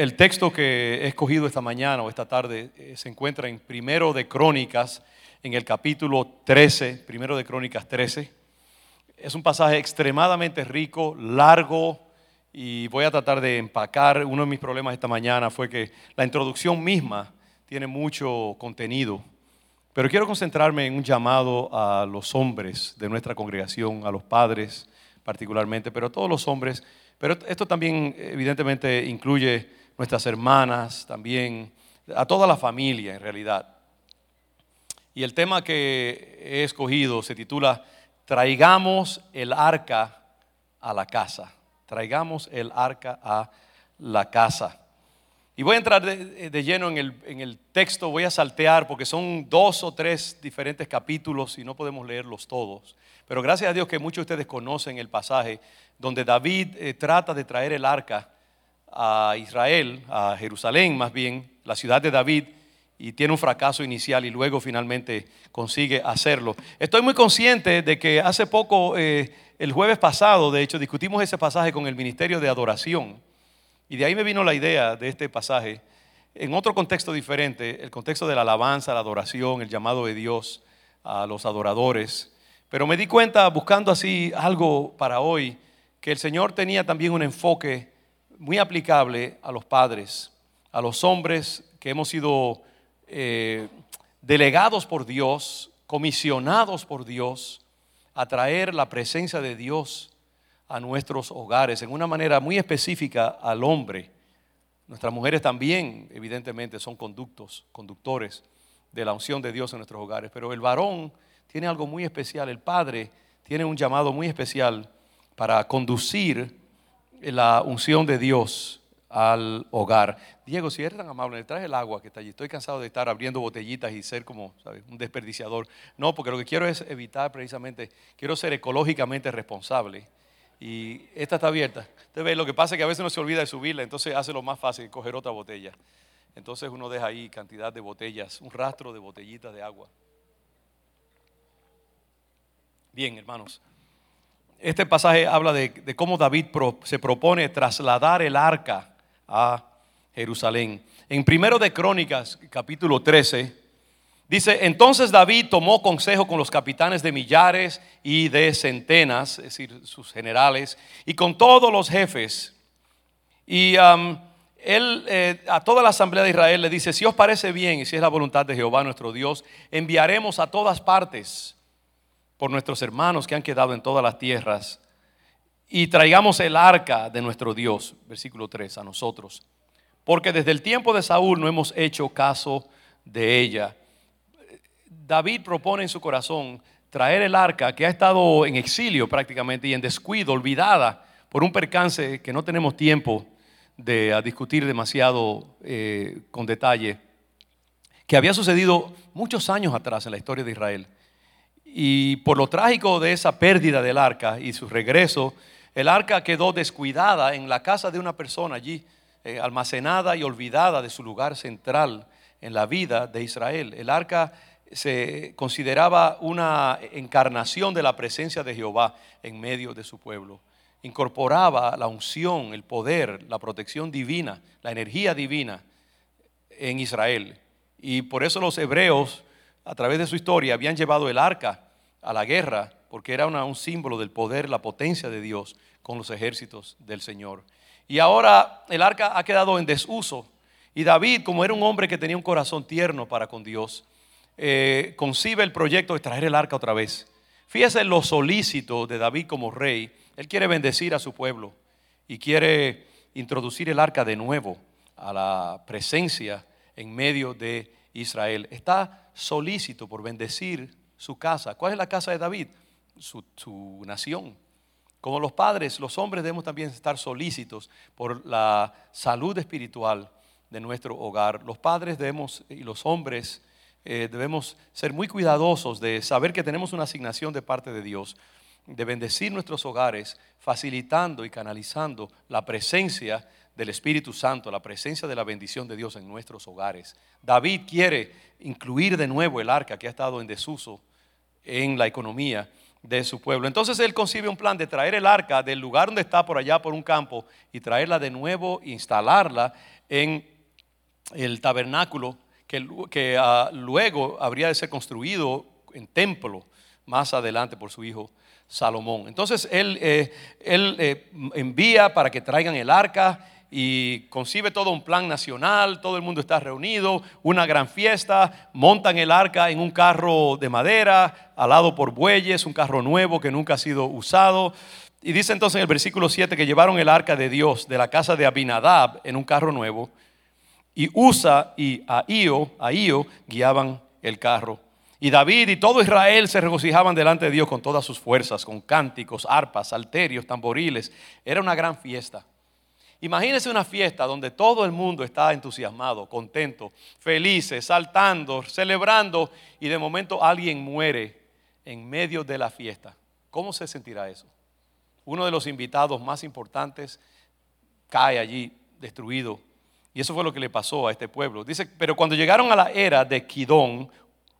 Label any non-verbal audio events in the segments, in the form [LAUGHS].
el texto que he escogido esta mañana o esta tarde eh, se encuentra en Primero de Crónicas, en el capítulo 13, Primero de Crónicas 13. Es un pasaje extremadamente rico, largo, y voy a tratar de empacar. Uno de mis problemas esta mañana fue que la introducción misma tiene mucho contenido, pero quiero concentrarme en un llamado a los hombres de nuestra congregación, a los padres particularmente, pero a todos los hombres. Pero esto también evidentemente incluye nuestras hermanas, también a toda la familia en realidad. Y el tema que he escogido se titula Traigamos el arca a la casa. Traigamos el arca a la casa. Y voy a entrar de, lleno en el, en el, texto, voy a saltear porque son dos o tres diferentes capítulos y no podemos leerlos todos. Pero gracias a Dios que muchos de ustedes conocen el pasaje donde David eh, trata de traer el arca a Israel, a Jerusalén más bien, la ciudad de David, y tiene un fracaso inicial y luego finalmente consigue hacerlo. Estoy muy consciente de que hace poco, eh, el jueves pasado, de hecho, discutimos ese pasaje con el Ministerio de Adoración. Y de ahí me vino la idea de este pasaje en otro contexto diferente, el contexto de la alabanza, la adoración, el llamado de Dios a los adoradores. Pero me di cuenta, buscando así algo para hoy, que el Señor tenía también un enfoque muy aplicable a los padres, a los hombres que hemos sido eh, delegados por Dios, comisionados por Dios a traer la presencia de Dios a nuestros hogares en una manera muy específica al hombre. Nuestras mujeres también, evidentemente, son conductos, conductores de la unción de Dios en nuestros hogares, pero el varón tiene algo muy especial, el padre tiene un llamado muy especial para conducir la unción de Dios al hogar. Diego, si eres tan amable, le traes el agua que está allí. Estoy cansado de estar abriendo botellitas y ser como un desperdiciador. No, porque lo que quiero es evitar precisamente, quiero ser ecológicamente responsable. Y esta está abierta. Usted ve, lo que pasa es que a veces uno se olvida de subirla, entonces hace lo más fácil, coger otra botella. Entonces uno deja ahí cantidad de botellas, un rastro de botellitas de agua. Bien, hermanos. Este pasaje habla de, cómo David se propone trasladar el arca a Jerusalén. En primero de Crónicas, capítulo 13, dice, entonces David tomó consejo con los capitanes de millares y de centenas, es decir, sus generales, y con todos los jefes. Y um, él eh, a toda la asamblea de Israel le dice, si os parece bien y si es la voluntad de Jehová nuestro Dios, enviaremos a todas partes por nuestros hermanos que han quedado en todas las tierras y traigamos el arca de nuestro Dios, versículo 3, a nosotros. Porque desde el tiempo de Saúl no hemos hecho caso de ella. David propone en su corazón traer el arca que ha estado en exilio prácticamente y en descuido, olvidada por un percance que no tenemos tiempo de discutir demasiado eh, con detalle, que había sucedido muchos años atrás en la historia de Israel. Y por lo trágico de esa pérdida del arca y su regreso, el arca quedó descuidada en la casa de una persona allí, eh, almacenada y olvidada de su lugar central en la vida de Israel. El arca se consideraba una encarnación de la presencia de Jehová en medio de su pueblo. Incorporaba la unción, el poder, la protección divina, la energía divina en Israel. Y por eso los hebreos, a través de su historia, habían llevado el arca a la guerra porque era un símbolo del poder, la potencia de Dios con los ejércitos del Señor. Y ahora el arca ha quedado en desuso. Y David, como era un hombre que tenía un corazón tierno para con Dios, eh, concibe el proyecto de traer el arca otra vez. Fíjese lo solícito de David como rey. Él quiere bendecir a su pueblo y quiere introducir el arca de nuevo a la presencia en medio de Israel. Está solícito por bendecir su casa. ¿Cuál es la casa de David? su, nación. Como los padres, los hombres debemos también estar solícitos por la salud espiritual de nuestro hogar. Los padres debemos y los hombres eh, debemos ser muy cuidadosos de saber que tenemos una asignación de parte de Dios, de bendecir nuestros hogares, facilitando y canalizando la presencia del Espíritu Santo, la presencia de la bendición de Dios en nuestros hogares. David quiere incluir de nuevo el arca que ha estado en desuso en la economía de su pueblo. Entonces él concibe un plan de traer el arca del lugar donde está por allá por un campo y traerla de nuevo, instalarla en el tabernáculo que, que ah, luego habría de ser construido en templo más adelante por su hijo Salomón. Entonces él, eh, él eh, envía para que traigan el arca y concibe todo un plan nacional, todo el mundo está reunido, una gran fiesta, montan el arca en un carro de madera, alado por bueyes, un carro nuevo que nunca ha sido usado. Y dice entonces en el versículo 7 que llevaron el arca de Dios de la casa de Abinadab en un carro nuevo, y Usa y Ahío, Ahío guiaban el carro. Y David y todo Israel se regocijaban delante de Dios con todas sus fuerzas, con cánticos, arpas, salterios, tamboriles. Era una gran fiesta. Imagínense una fiesta donde todo el mundo está entusiasmado, contento, felices, saltando, celebrando y de momento alguien muere en medio de la fiesta. ¿Cómo se sentirá eso? Uno de los invitados más importantes cae allí destruido. Y eso fue lo que le pasó a este pueblo. Dice, pero cuando llegaron a la era de Kidón,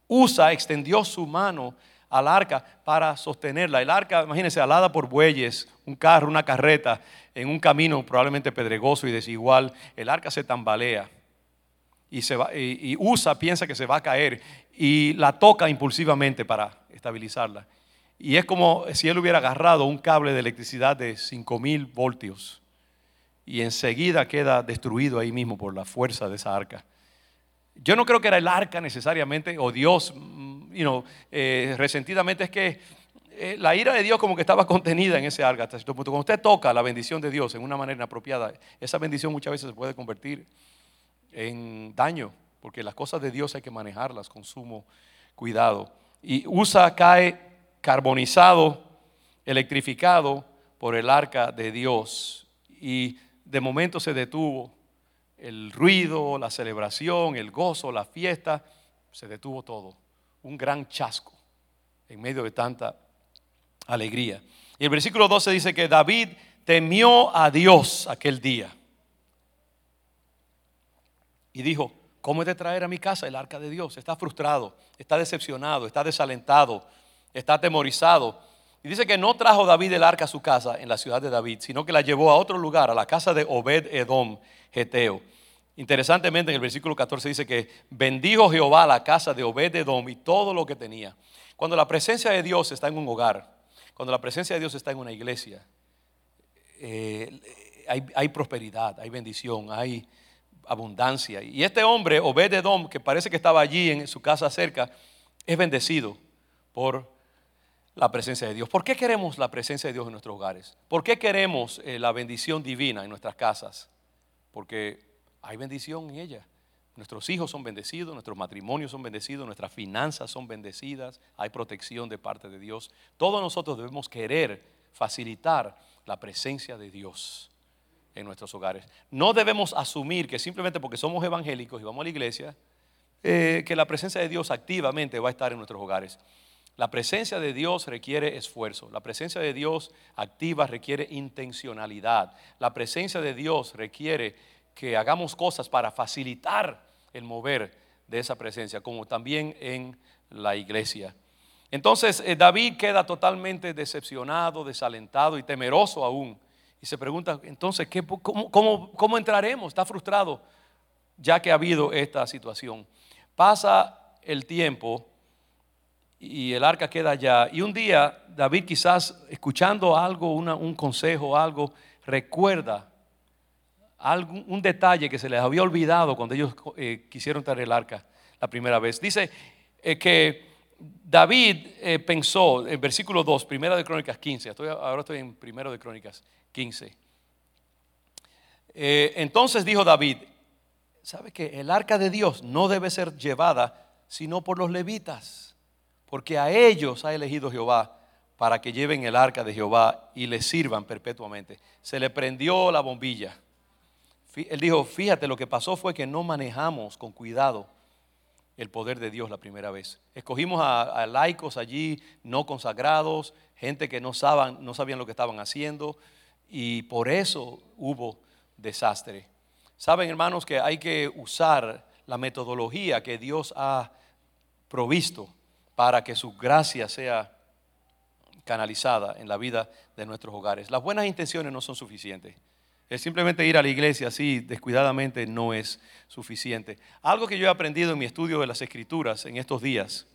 Usa extendió su mano al arca para sostenerla. El arca, imagínense, alada por bueyes, un carro, una carreta, en un camino probablemente pedregoso y desigual. El arca se tambalea y, se va, y, Usa piensa que se va a caer y la toca impulsivamente para estabilizarla. Y es como si él hubiera agarrado un cable de electricidad de 5000 voltios y enseguida queda destruido ahí mismo por la fuerza de esa arca. Yo no creo que era el arca necesariamente, o Dios, you know, eh, resentidamente, es que eh, la ira de Dios como que estaba contenida en ese arca hasta cierto punto. Cuando usted toca la bendición de Dios en una manera inapropiada, esa bendición muchas veces se puede convertir en daño, porque las cosas de Dios hay que manejarlas con sumo cuidado. Y Usa cae carbonizado, electrificado por el arca de Dios. Y de momento se detuvo el ruido, la celebración, el gozo, la fiesta, se detuvo todo. Un gran chasco en medio de tanta alegría. Y el versículo 12 dice que David temió a Dios aquel día. Y dijo, ¿cómo he de traer a mi casa el arca de Dios? Está frustrado, está decepcionado, está desalentado, está atemorizado. Y dice que no trajo David el arca a su casa en la ciudad de David, sino que la llevó a otro lugar, a la casa de Obed Edom, Geteo. Interesantemente en el versículo 14 dice que bendijo Jehová la casa de Obed Edom y todo lo que tenía. Cuando la presencia de Dios está en un hogar, cuando la presencia de Dios está en una iglesia, eh, hay, prosperidad, hay bendición, hay abundancia. Y este hombre, Obed Edom, que parece que estaba allí en su casa cerca, es bendecido por la presencia de Dios. ¿Por qué queremos la presencia de Dios en nuestros hogares? ¿Por qué queremos eh, la bendición divina en nuestras casas? Porque hay bendición en ella. Nuestros hijos son bendecidos, nuestros matrimonios son bendecidos, nuestras finanzas son bendecidas, hay protección de parte de Dios. Todos nosotros debemos querer facilitar la presencia de Dios en nuestros hogares. No debemos asumir que simplemente porque somos evangélicos y vamos a la iglesia, eh, que la presencia de Dios activamente va a estar en nuestros hogares. La presencia de Dios requiere esfuerzo. La presencia de Dios activa requiere intencionalidad. La presencia de Dios requiere que hagamos cosas para facilitar el mover de esa presencia, como también en la iglesia. Entonces eh, David queda totalmente decepcionado, desalentado y temeroso aún. Y se pregunta, entonces, ¿qué, cómo, cómo entraremos? Está frustrado ya que ha habido esta situación. Pasa el tiempo y el arca queda allá. Y un día David quizás escuchando algo, un consejo, algo, recuerda algún, un detalle que se les había olvidado cuando ellos eh, quisieron traer el arca la primera vez. Dice eh, que David eh, pensó, en versículo 2, primera de Crónicas 15, ahora estoy en primero de Crónicas 15. entonces dijo David, ¿sabe que el arca de Dios no debe ser llevada sino por los levitas? porque a ellos ha elegido Jehová para que lleven el arca de Jehová y le sirvan perpetuamente. Se le prendió la bombilla. Él dijo, fíjate, lo que pasó fue que no manejamos con cuidado el poder de Dios la primera vez. Escogimos a, laicos allí, no consagrados, gente que no, no sabían lo que estaban haciendo y por eso hubo desastre. Saben, hermanos, que hay que usar la metodología que Dios ha provisto para que su gracia sea canalizada en la vida de nuestros hogares. Las buenas intenciones no son suficientes. El simplemente ir a la iglesia así descuidadamente no es suficiente. Algo que yo he aprendido en mi estudio de las escrituras en estos días,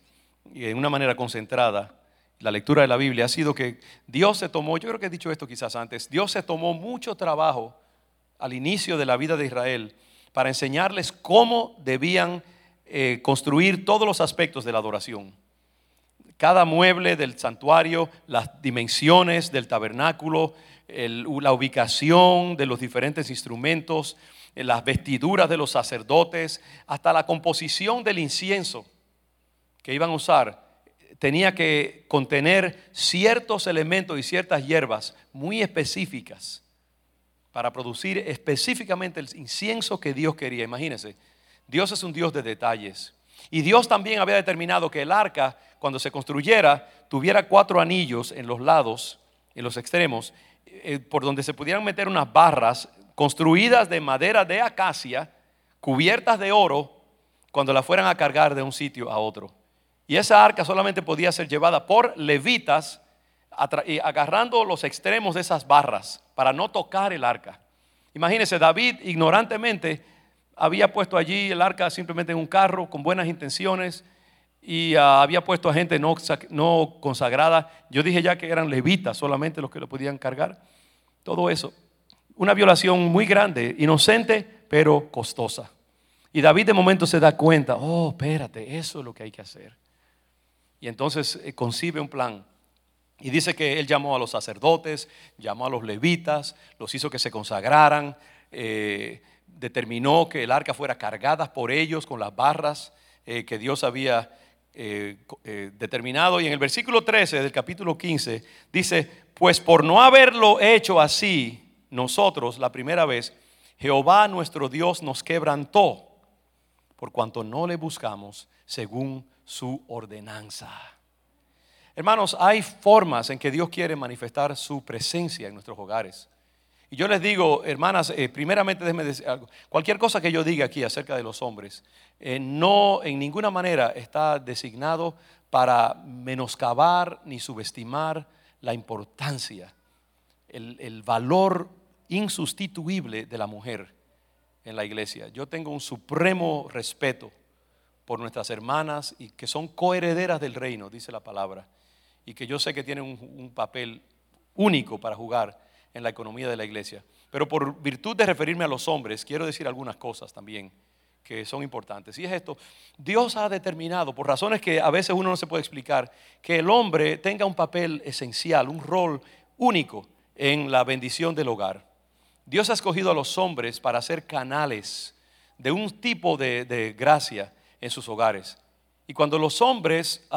y de una manera concentrada, la lectura de la Biblia, ha sido que Dios se tomó, yo creo que he dicho esto quizás antes, Dios se tomó mucho trabajo al inicio de la vida de Israel para enseñarles cómo debían eh, construir todos los aspectos de la adoración. Cada mueble del santuario, las dimensiones del tabernáculo, la ubicación de los diferentes instrumentos, las vestiduras de los sacerdotes, hasta la composición del incienso que iban a usar, tenía que contener ciertos elementos y ciertas hierbas muy específicas para producir específicamente el incienso que Dios quería. Imagínense, Dios es un Dios de detalles. Y Dios también había determinado que el arca, cuando se construyera, tuviera cuatro anillos en los lados, en los extremos, eh, por donde se pudieran meter unas barras construidas de madera de acacia, cubiertas de oro, cuando la fueran a cargar de un sitio a otro. Y esa arca solamente podía ser llevada por levitas agarrando los extremos de esas barras para no tocar el arca. Imagínense, David ignorantemente había puesto allí el arca simplemente en un carro con buenas intenciones y ah, había puesto a gente no, no consagrada. Yo dije ya que eran levitas solamente los que lo podían cargar. Todo eso. Una violación muy grande, inocente, pero costosa. Y David de momento se da cuenta, oh, espérate, eso es lo que hay que hacer. Y entonces eh, concibe un plan. Y dice que él llamó a los sacerdotes, llamó a los levitas, los hizo que se consagraran, eh, determinó que el arca fuera cargada por ellos con las barras eh, que Dios había determinado. Y en el versículo 13 del capítulo 15 dice, pues por no haberlo hecho así nosotros la primera vez, Jehová nuestro Dios nos quebrantó por cuanto no le buscamos según su ordenanza. Hermanos, hay formas en que Dios quiere manifestar su presencia en nuestros hogares. Yo les digo, hermanas, eh, primeramente déjenme decir algo. Cualquier cosa que yo diga aquí acerca de los hombres, eh, no en ninguna manera está designado para menoscabar ni subestimar la importancia, el valor insustituible de la mujer en la iglesia. Yo tengo un supremo respeto por nuestras hermanas y que son coherederas del reino, dice la palabra, y que yo sé que tienen un, papel único para jugar en la economía de la iglesia. Pero por virtud de referirme a los hombres, quiero decir algunas cosas también que son importantes. Y es esto, Dios ha determinado, por razones que a veces uno no se puede explicar, que el hombre tenga un papel esencial, un rol único en la bendición del hogar. Dios ha escogido a los hombres para ser canales de un tipo de gracia en sus hogares. Y cuando los hombres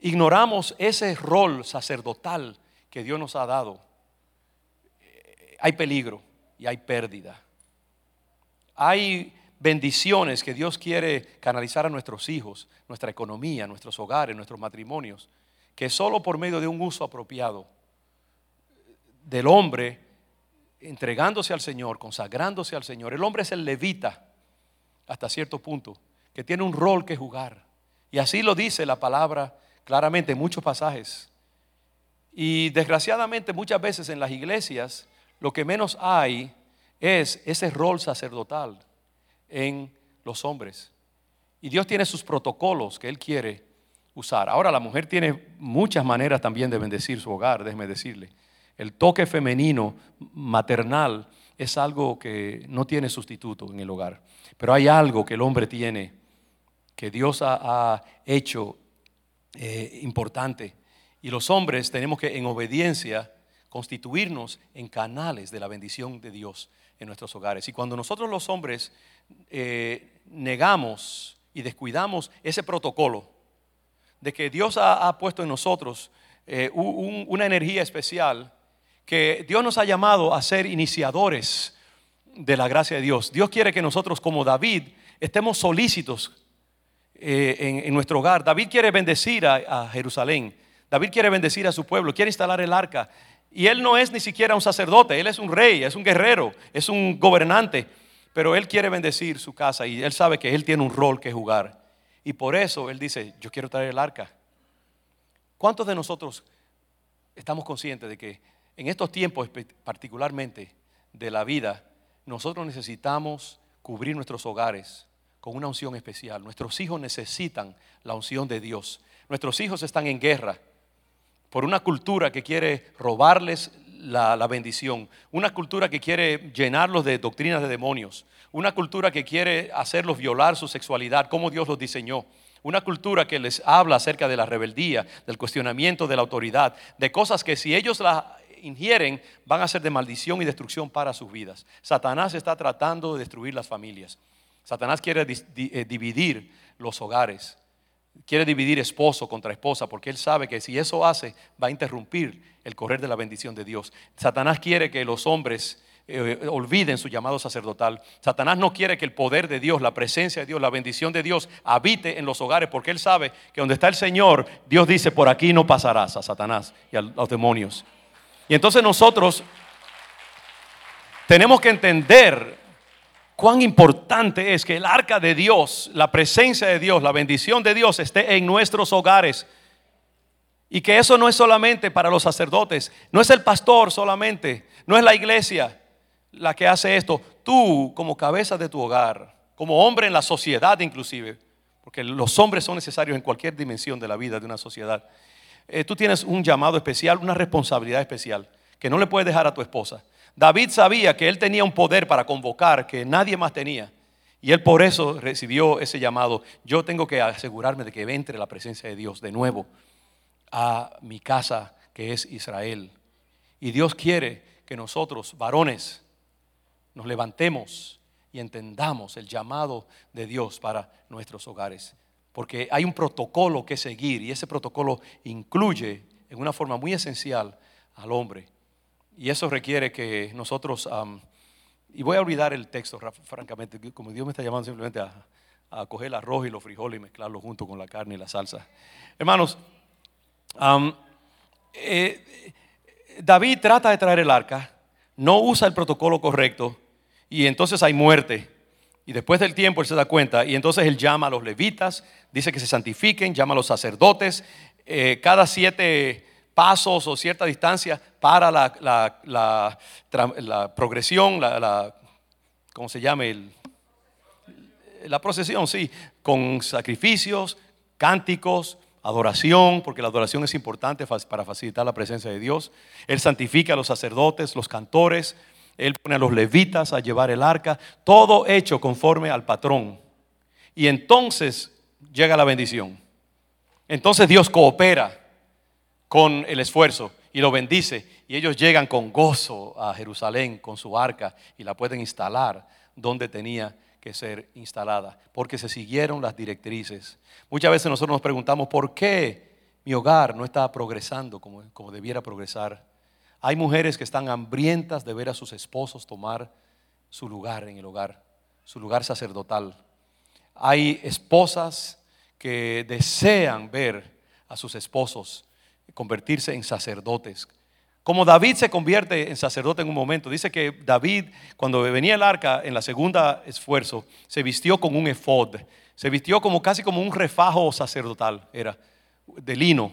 ignoramos ese rol sacerdotal que Dios nos ha dado, hay peligro y hay pérdida. Hay bendiciones que Dios quiere canalizar a nuestros hijos, nuestra economía, nuestros hogares, nuestros matrimonios, que solo por medio de un uso apropiado del hombre, entregándose al Señor, consagrándose al Señor, el hombre es el levita hasta cierto punto que tiene un rol que jugar. Y así lo dice la palabra claramente en muchos pasajes. Y desgraciadamente muchas veces en las iglesias lo que menos hay es ese rol sacerdotal en los hombres. Y Dios tiene sus protocolos que Él quiere usar. Ahora la mujer tiene muchas maneras también de bendecir su hogar, déjeme decirle. El toque femenino, maternal, es algo que no tiene sustituto en el hogar. Pero hay algo que el hombre tiene que Dios ha, hecho eh, importante. Y los hombres tenemos que, en obediencia, constituirnos en canales de la bendición de Dios en nuestros hogares. Y cuando nosotros los hombres eh, negamos y descuidamos ese protocolo de que Dios ha, puesto en nosotros eh, una energía especial, que Dios nos ha llamado a ser iniciadores de la gracia de Dios. Dios quiere que nosotros como David estemos solícitos eh, en, nuestro hogar. David quiere bendecir a, Jerusalén. David quiere bendecir a su pueblo, quiere instalar el arca. Y él no es ni siquiera un sacerdote, él es un rey, es un guerrero, es un gobernante. Pero él quiere bendecir su casa y él sabe que él tiene un rol que jugar. Y por eso él dice, yo quiero traer el arca. ¿Cuántos de nosotros estamos conscientes de que en estos tiempos particularmente de la vida, nosotros necesitamos cubrir nuestros hogares con una unción especial. Nuestros hijos necesitan la unción de Dios. Nuestros hijos están en guerra por una cultura que quiere robarles la, bendición, una cultura que quiere llenarlos de doctrinas de demonios, una cultura que quiere hacerlos violar su sexualidad, como Dios los diseñó, una cultura que les habla acerca de la rebeldía, del cuestionamiento de la autoridad, de cosas que si ellos las ingieren van a ser de maldición y destrucción para sus vidas. Satanás está tratando de destruir las familias. Satanás quiere eh, dividir los hogares quiere dividir esposo contra esposa porque él sabe que si eso hace va a interrumpir el correr de la bendición de Dios. Satanás quiere que los hombres eh, olviden su llamado sacerdotal. Satanás no quiere que el poder de Dios, la presencia de Dios, la bendición de Dios habite en los hogares porque él sabe que donde está el Señor, Dios dice, por aquí no pasarás a Satanás y a los demonios. Y entonces nosotros tenemos que entender cuán importante es que el arca de Dios, la presencia de Dios, la bendición de Dios esté en nuestros hogares. Y que eso no es solamente para los sacerdotes, no es el pastor solamente, no es la iglesia la que hace esto. Tú como cabeza de tu hogar, como hombre en la sociedad inclusive, porque los hombres son necesarios en cualquier dimensión de la vida de una sociedad, eh, tú tienes un llamado especial, una responsabilidad especial que no le puedes dejar a tu esposa. David sabía que él tenía un poder para convocar que nadie más tenía. Y él por eso recibió ese llamado. Yo tengo que asegurarme de que entre la presencia de Dios de nuevo a mi casa que es Israel. Y Dios quiere que nosotros, varones, nos levantemos y entendamos el llamado de Dios para nuestros hogares. Porque hay un protocolo que seguir y ese protocolo incluye en una forma muy esencial al hombre. Y eso requiere que nosotros, y voy a olvidar el texto, francamente, como Dios me está llamando simplemente a, coger el arroz y los frijoles y mezclarlo junto con la carne y la salsa. Hermanos, eh, David trata de traer el arca, no usa el protocolo correcto y entonces hay muerte. Y después del tiempo él se da cuenta y entonces él llama a los levitas, dice que se santifiquen, llama a los sacerdotes. Eh, cada siete pasos o cierta distancia para la, progresión, la, ¿cómo se llama? la procesión, sí, con sacrificios, cánticos, adoración, porque la adoración es importante para facilitar la presencia de Dios. Él santifica a los sacerdotes, los cantores, él pone a los levitas a llevar el arca, todo hecho conforme al patrón. Y entonces llega la bendición. Entonces Dios coopera con el esfuerzo y lo bendice. Y ellos llegan con gozo a Jerusalén con su arca y la pueden instalar donde tenía que ser instalada, porque se siguieron las directrices. Muchas veces nosotros nos preguntamos, ¿por qué mi hogar no está progresando como, como debiera progresar? Hay mujeres que están hambrientas de ver a sus esposos tomar su lugar en el hogar, su lugar sacerdotal. Hay esposas que desean ver a sus esposos convertirse en sacerdotes. Como David se convierte en sacerdote en un momento, dice que David, cuando venía el arca en la segunda esfuerzo, se vistió con un efod, se vistió como casi como un refajo sacerdotal, era de lino.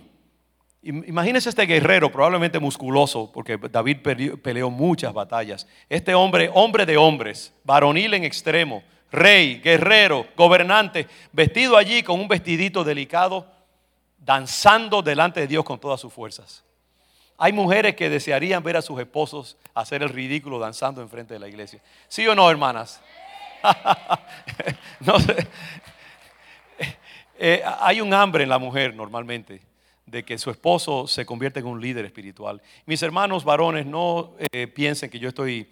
Imagínese este guerrero, probablemente musculoso, porque David peleó muchas batallas. Este hombre, hombre de hombres, varonil en extremo, rey, guerrero, gobernante, vestido allí con un vestidito delicado danzando delante de Dios con todas sus fuerzas. Hay mujeres que desearían ver a sus esposos hacer el ridículo danzando enfrente de la iglesia. ¿Sí o no, hermanas? [LAUGHS] no sé. Eh, hay un hambre en la mujer normalmente de que su esposo se convierta en un líder espiritual. Mis hermanos varones, no eh, piensen que yo estoy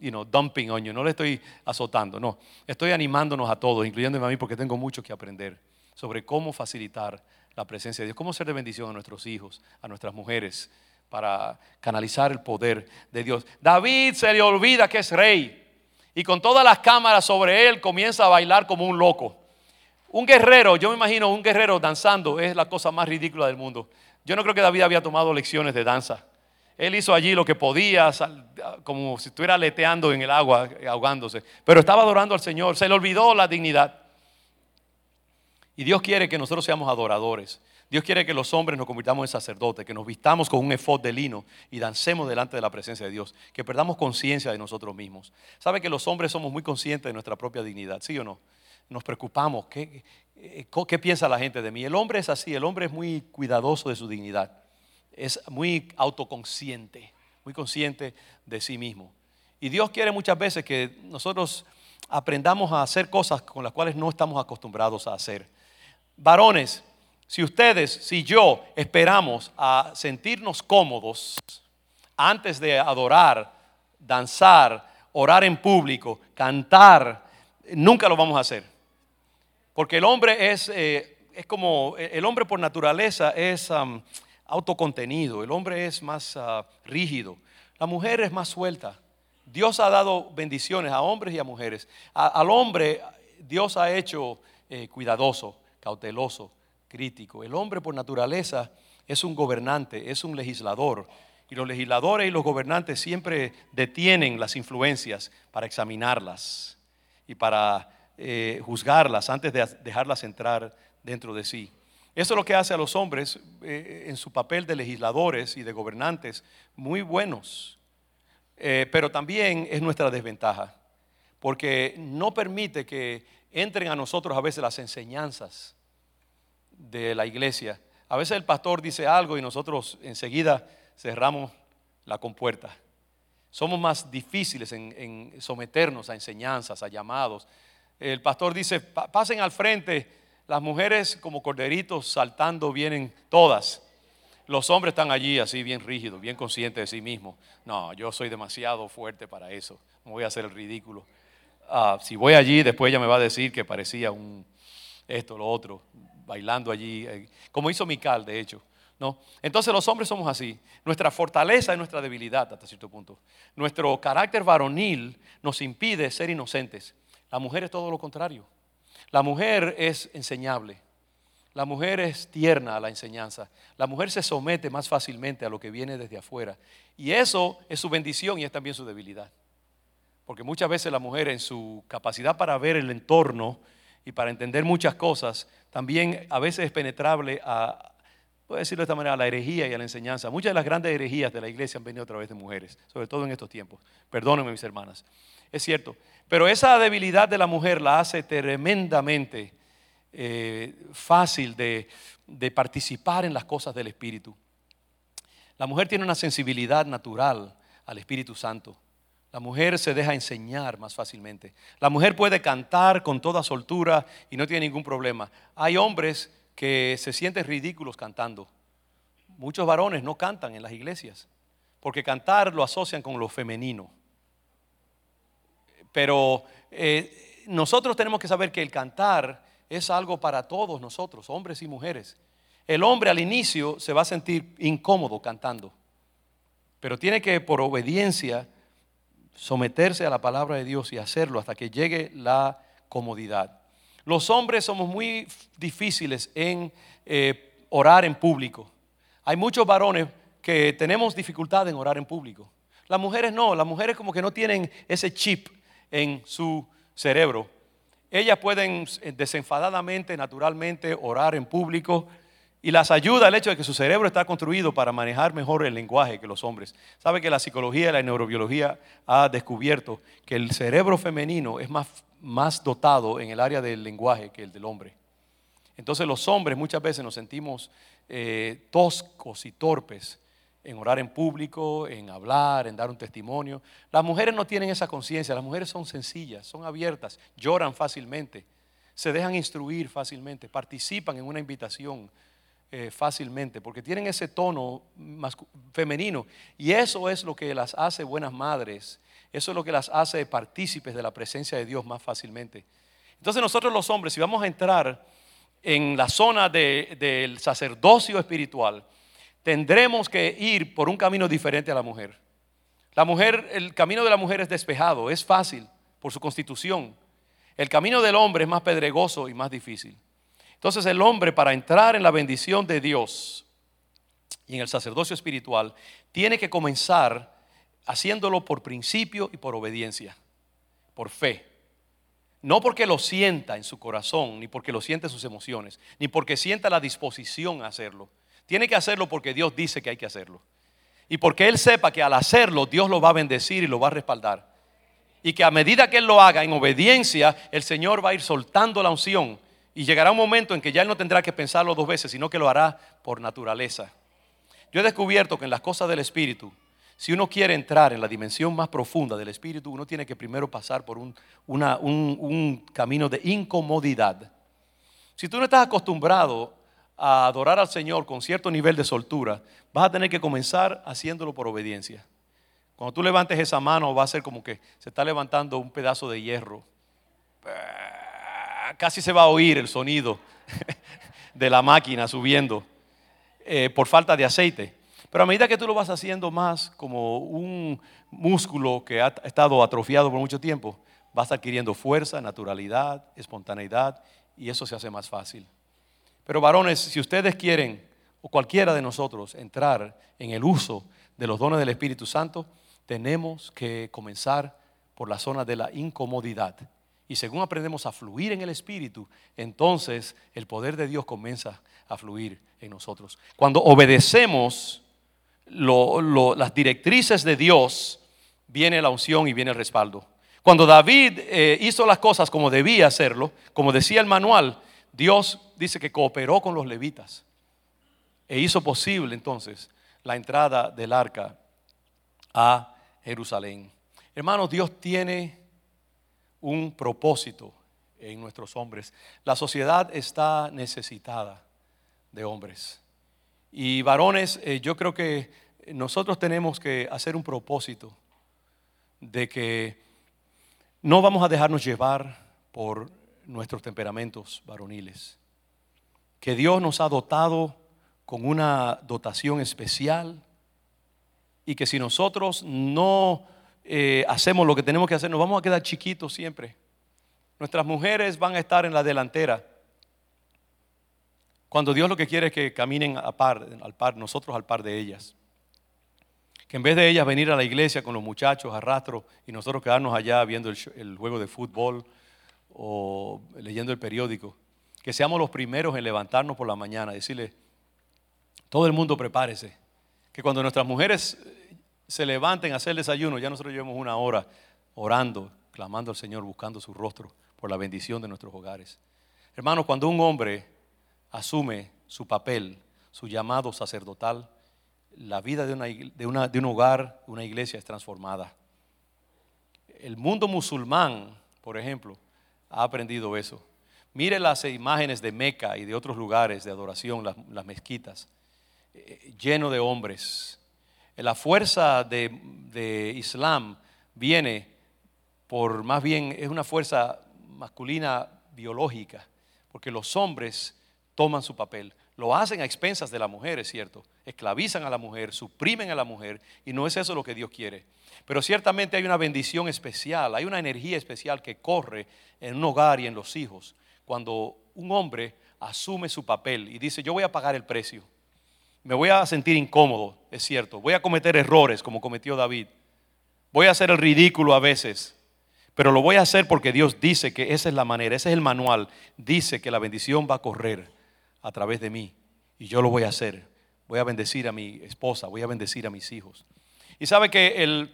you know, dumping on you, no le estoy azotando, no. Estoy animándonos a todos, incluyéndome a mí, porque tengo mucho que aprender sobre cómo facilitar la presencia de Dios, cómo ser de bendición a nuestros hijos, a nuestras mujeres, para canalizar el poder de Dios. David se le olvida que es rey y con todas las cámaras sobre él comienza a bailar como un loco. Un guerrero, yo me imagino un guerrero danzando es la cosa más ridícula del mundo. Yo no creo que David había tomado lecciones de danza. Él hizo allí lo que podía, como si estuviera leteando en el agua, ahogándose. Pero estaba adorando al Señor. Se le olvidó la dignidad. Y Dios quiere que nosotros seamos adoradores. Dios quiere que los hombres nos convirtamos en sacerdotes, que nos vistamos con un efod de lino y dancemos delante de la presencia de Dios, que perdamos conciencia de nosotros mismos. ¿Sabe que los hombres somos muy conscientes de nuestra propia dignidad? ¿Sí o no? Nos preocupamos. ¿Qué, qué, piensa la gente de mí? El hombre es así, el hombre es muy cuidadoso de su dignidad, es muy autoconsciente, muy consciente de sí mismo. Y Dios quiere muchas veces que nosotros aprendamos a hacer cosas con las cuales no estamos acostumbrados a hacer. Varones, si ustedes, si yo esperamos a sentirnos cómodos antes de adorar, danzar, orar en público, cantar, nunca lo vamos a hacer. Porque el hombre es, eh, es como, el hombre por naturaleza es autocontenido, el hombre es más ah, rígido, la mujer es más suelta. Dios ha dado bendiciones a hombres y a mujeres. al hombre Dios ha hecho eh, cuidadoso, cauteloso, crítico. El hombre por naturaleza es un gobernante, es un legislador. Y los legisladores y los gobernantes siempre detienen las influencias para examinarlas y para eh, juzgarlas antes de dejarlas entrar dentro de sí. Eso es lo que hace a los hombres eh, en su papel de legisladores y de gobernantes muy buenos. Eh, pero también es nuestra desventaja, porque no permite que entren a nosotros a veces las enseñanzas de la iglesia. A veces el pastor dice algo y nosotros enseguida cerramos la compuerta. Somos más difíciles en, someternos a enseñanzas, a llamados. El pastor dice, pasen al frente, las mujeres como corderitos saltando vienen todas. Los hombres están allí así bien rígidos, bien conscientes de sí mismos. No, yo soy demasiado fuerte para eso. No voy a hacer el ridículo. Ah, si voy allí, después ella me va a decir que parecía un esto, lo otro bailando allí, eh, como hizo Mical, de hecho. ¿no? Entonces los hombres somos así. Nuestra fortaleza es nuestra debilidad hasta cierto punto. Nuestro carácter varonil nos impide ser inocentes. La mujer es todo lo contrario. La mujer es enseñable. La mujer es tierna a la enseñanza. La mujer se somete más fácilmente a lo que viene desde afuera. Y eso es su bendición y es también su debilidad. Porque muchas veces la mujer en su capacidad para ver el entorno y para entender muchas cosas, también a veces es penetrable a, puedo decirlo de esta manera, a la herejía y a la enseñanza. Muchas de las grandes herejías de la iglesia han venido a través de mujeres, sobre todo en estos tiempos. Perdónenme mis hermanas. Es cierto. Pero esa debilidad de la mujer la hace tremendamente eh, fácil de, de participar en las cosas del Espíritu. La mujer tiene una sensibilidad natural al Espíritu Santo. La mujer se deja enseñar más fácilmente. La mujer puede cantar con toda soltura y no tiene ningún problema. Hay hombres que se sienten ridículos cantando. Muchos varones no cantan en las iglesias porque cantar lo asocian con lo femenino. Pero eh, nosotros tenemos que saber que el cantar es algo para todos nosotros, hombres y mujeres. El hombre al inicio se va a sentir incómodo cantando, pero tiene que por obediencia someterse a la palabra de Dios y hacerlo hasta que llegue la comodidad. Los hombres somos muy difíciles en eh, orar en público. Hay muchos varones que tenemos dificultad en orar en público. Las mujeres no, las mujeres como que no tienen ese chip en su cerebro. Ellas pueden eh, desenfadadamente, naturalmente, orar en público, y las ayuda el hecho de que su cerebro está construido para manejar mejor el lenguaje que los hombres. Sabe que la psicología y la neurobiología ha descubierto que el cerebro femenino es más, más dotado en el área del lenguaje que el del hombre. Entonces los hombres muchas veces nos sentimos eh, toscos y torpes en orar en público, en hablar, en dar un testimonio. Las mujeres no tienen esa conciencia, las mujeres son sencillas, son abiertas, lloran fácilmente, se dejan instruir fácilmente, participan en una invitación, eh, fácilmente, porque tienen ese tono femenino. Y eso es lo que las hace buenas madres, eso es lo que las hace partícipes de la presencia de Dios más fácilmente. Entonces nosotros los hombres, si vamos a entrar en la zona del sacerdocio espiritual, tendremos que ir por un camino diferente a la mujer. La mujer, el camino de la mujer es despejado, es fácil por su constitución. El camino del hombre es más pedregoso y más difícil. Entonces el hombre para entrar en la bendición de Dios y en el sacerdocio espiritual tiene que comenzar haciéndolo por principio y por obediencia, por fe. no porque lo sienta en su corazón, ni porque lo sienta en sus emociones, ni porque sienta la disposición a hacerlo. Tiene que hacerlo porque Dios dice que hay que hacerlo. Y porque Él sepa que al hacerlo Dios lo va a bendecir y lo va a respaldar. Y que a medida que Él lo haga en obediencia, el Señor va a ir soltando la unción. Y llegará un momento en que ya Él no tendrá que pensarlo dos veces, sino que lo hará por naturaleza. Yo he descubierto que en las cosas del Espíritu, si uno quiere entrar en la dimensión más profunda del Espíritu, uno tiene que primero pasar por un, un camino de incomodidad. Si tú no estás acostumbrado a adorar al Señor con cierto nivel de soltura, vas a tener que comenzar haciéndolo por obediencia. Cuando tú levantes esa mano va a ser como que se está levantando un pedazo de hierro. Casi se va a oír el sonido [LAUGHS] de la máquina subiendo eh, por falta de aceite. Pero a medida que tú lo vas haciendo más como un músculo que ha estado atrofiado por mucho tiempo, vas adquiriendo fuerza, naturalidad, espontaneidad y eso se hace más fácil. Pero varones, si ustedes quieren, o cualquiera de nosotros, entrar en el uso de los dones del Espíritu Santo, tenemos que comenzar por la zona de la incomodidad. Y según aprendemos a fluir en el Espíritu, entonces el poder de Dios comienza a fluir en nosotros. Cuando obedecemos las directrices de Dios, viene la unción y viene el respaldo. Cuando David eh, hizo las cosas como debía hacerlo, como decía el manual, Dios dice que cooperó con los levitas e hizo posible entonces la entrada del arca a Jerusalén. Hermanos, Dios tiene un propósito en nuestros hombres. La sociedad está necesitada de hombres. Y varones, eh, yo creo que nosotros tenemos que hacer un propósito de que no vamos a dejarnos llevar por nuestros temperamentos varoniles. Que Dios nos ha dotado con una dotación especial y que si nosotros no eh, hacemos lo que tenemos que hacer, nos vamos a quedar chiquitos siempre. Nuestras mujeres van a estar en la delantera. Cuando Dios lo que quiere es que caminen a par, al par, nosotros al par de ellas. Que en vez de ellas venir a la iglesia con los muchachos a rastro y nosotros quedarnos allá viendo el juego de fútbol o leyendo el periódico, que seamos los primeros en levantarnos por la mañana, decirle, todo el mundo prepárese, que cuando nuestras mujeres se levanten a hacer desayuno, ya nosotros llevamos una hora orando, clamando al Señor, buscando su rostro por la bendición de nuestros hogares. Hermanos, cuando un hombre asume su papel, su llamado sacerdotal, la vida de, una, de un hogar, una iglesia es transformada. El mundo musulmán, por ejemplo, ha aprendido eso. Mire las imágenes de Meca y de otros lugares de adoración, las, mezquitas, eh, lleno de hombres. La fuerza de, Islam viene por, más bien, es una fuerza masculina biológica, porque los hombres toman su papel. Lo hacen a expensas de la mujer, es cierto. Esclavizan a la mujer, suprimen a la mujer, y no es eso lo que Dios quiere. Pero ciertamente hay una bendición especial, hay una energía especial que corre en un hogar y en los hijos cuando un hombre asume su papel y dice, yo voy a pagar el precio. Me voy a sentir incómodo, es cierto. Voy a cometer errores como cometió David. Voy a hacer el ridículo a veces. Pero lo voy a hacer porque Dios dice que esa es la manera, ese es el manual. Dice que la bendición va a correr a través de mí. Y yo lo voy a hacer. Voy a bendecir a mi esposa, voy a bendecir a mis hijos. Y sabe que el,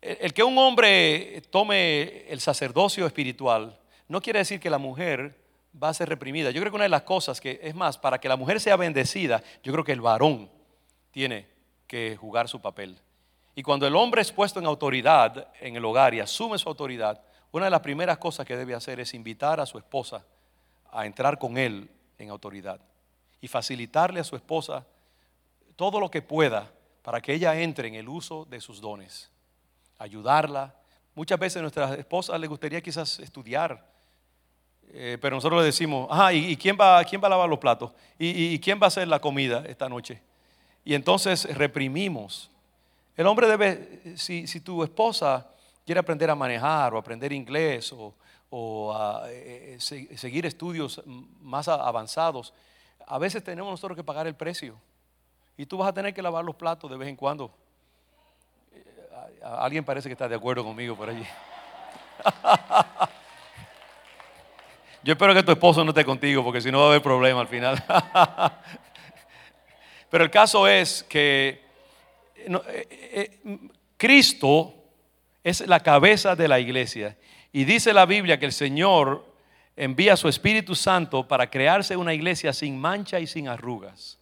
el que un hombre tome el sacerdocio espiritual no quiere decir que la mujer va a ser reprimida. Yo creo que una de las cosas que, es más, para que la mujer sea bendecida, yo creo que el varón tiene que jugar su papel. Y cuando el hombre es puesto en autoridad en el hogar y asume su autoridad, una de las primeras cosas que debe hacer es invitar a su esposa a entrar con él en autoridad y facilitarle a su esposa todo lo que pueda para que ella entre en el uso de sus dones ayudarla. Muchas veces a nuestras esposas les gustaría quizás estudiar, eh, pero nosotros le decimos, ajá, ¿y, quién, va, quién va a lavar los platos? ¿Y, quién va a hacer la comida esta noche? Y entonces reprimimos. El hombre debe, si, tu esposa quiere aprender a manejar o aprender inglés o, a, eh, eh, seguir estudios más avanzados, a veces tenemos nosotros que pagar el precio. Y tú vas a tener que lavar los platos de vez en cuando. Alguien parece que está de acuerdo conmigo por allí. [LAUGHS] Yo espero que tu esposo no esté contigo porque si no va a haber problema al final. [LAUGHS] Pero el caso es que eh, eh, Cristo es la cabeza de la iglesia. Y dice la Biblia que el Señor envía su Espíritu Santo para crearse una iglesia sin mancha y sin arrugas.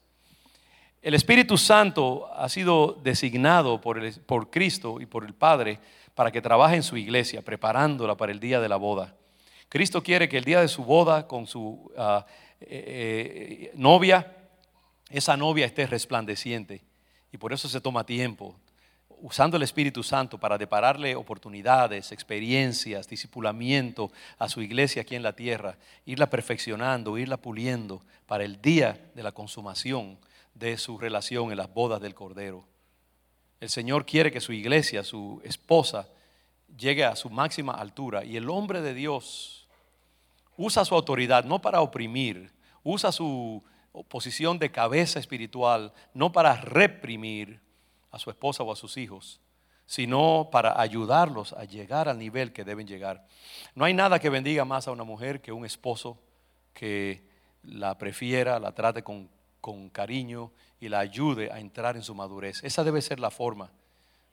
El Espíritu Santo ha sido designado por, por Cristo y por el Padre para que trabaje en su iglesia, preparándola para el día de la boda. Cristo quiere que el día de su boda con su ah, eh, eh, novia, esa novia esté resplandeciente. Y por eso se toma tiempo, usando el Espíritu Santo para depararle oportunidades, experiencias, discipulamiento a su iglesia aquí en la tierra, irla perfeccionando, irla puliendo para el día de la consumación de su relación en las bodas del Cordero. El Señor quiere que su iglesia, su esposa, llegue a su máxima altura y el hombre de Dios usa su autoridad no para oprimir, usa su posición de cabeza espiritual no para reprimir a su esposa o a sus hijos, sino para ayudarlos a llegar al nivel que deben llegar. No hay nada que bendiga más a una mujer que un esposo que la prefiera, la trate con con cariño y la ayude a entrar en su madurez. Esa debe ser la forma.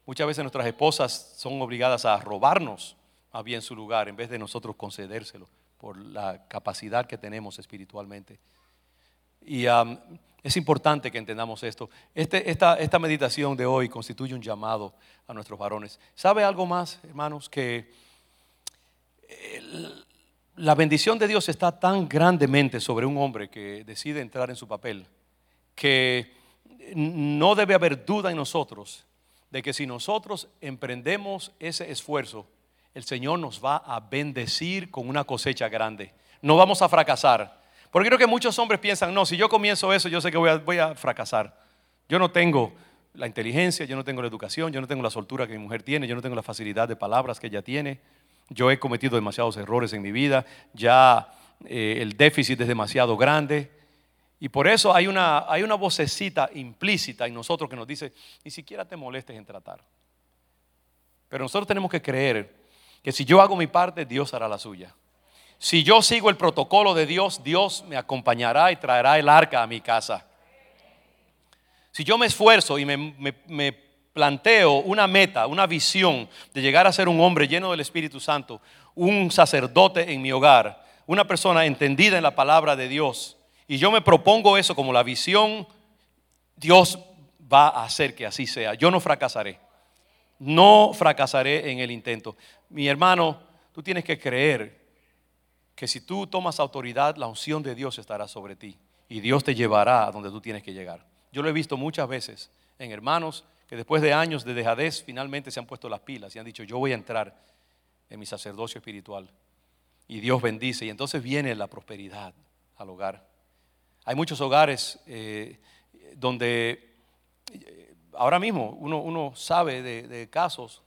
Muchas veces nuestras esposas son obligadas a robarnos a bien su lugar en vez de nosotros concedérselo por la capacidad que tenemos espiritualmente. Y es importante que entendamos esto. Este, esta, esta meditación de hoy constituye un llamado a nuestros varones. ¿Sabe algo más, hermanos? Que la bendición de Dios está tan grandemente sobre un hombre que decide entrar en su papel que no debe haber duda en nosotros de que si nosotros emprendemos ese esfuerzo, el Señor nos va a bendecir con una cosecha grande. No vamos a fracasar. Porque creo que muchos hombres piensan, no, si yo comienzo eso, yo sé que voy a, fracasar. Yo no tengo la inteligencia, yo no tengo la educación, yo no tengo la soltura que mi mujer tiene, yo no tengo la facilidad de palabras que ella tiene. Yo he cometido demasiados errores en mi vida, ya eh, el déficit es demasiado grande. Y por eso hay una, hay una vocecita implícita en nosotros que nos dice, ni siquiera te molestes en tratar. Pero nosotros tenemos que creer que si yo hago mi parte, Dios hará la suya. Si yo sigo el protocolo de Dios, Dios me acompañará y traerá el arca a mi casa. Si yo me esfuerzo y me, me planteo una meta, una visión de llegar a ser un hombre lleno del Espíritu Santo, un sacerdote en mi hogar, una persona entendida en la palabra de Dios, y yo me propongo eso como la visión, Dios va a hacer que así sea. Yo no fracasaré. No fracasaré en el intento. Mi hermano, tú tienes que creer que si tú tomas autoridad, la unción de Dios estará sobre ti y Dios te llevará a donde tú tienes que llegar. Yo lo he visto muchas veces en hermanos que después de años de dejadez finalmente se han puesto las pilas y han dicho, yo voy a entrar en mi sacerdocio espiritual. Y Dios bendice y entonces viene la prosperidad al hogar. Hay muchos hogares eh, donde eh, ahora mismo uno, sabe de, casos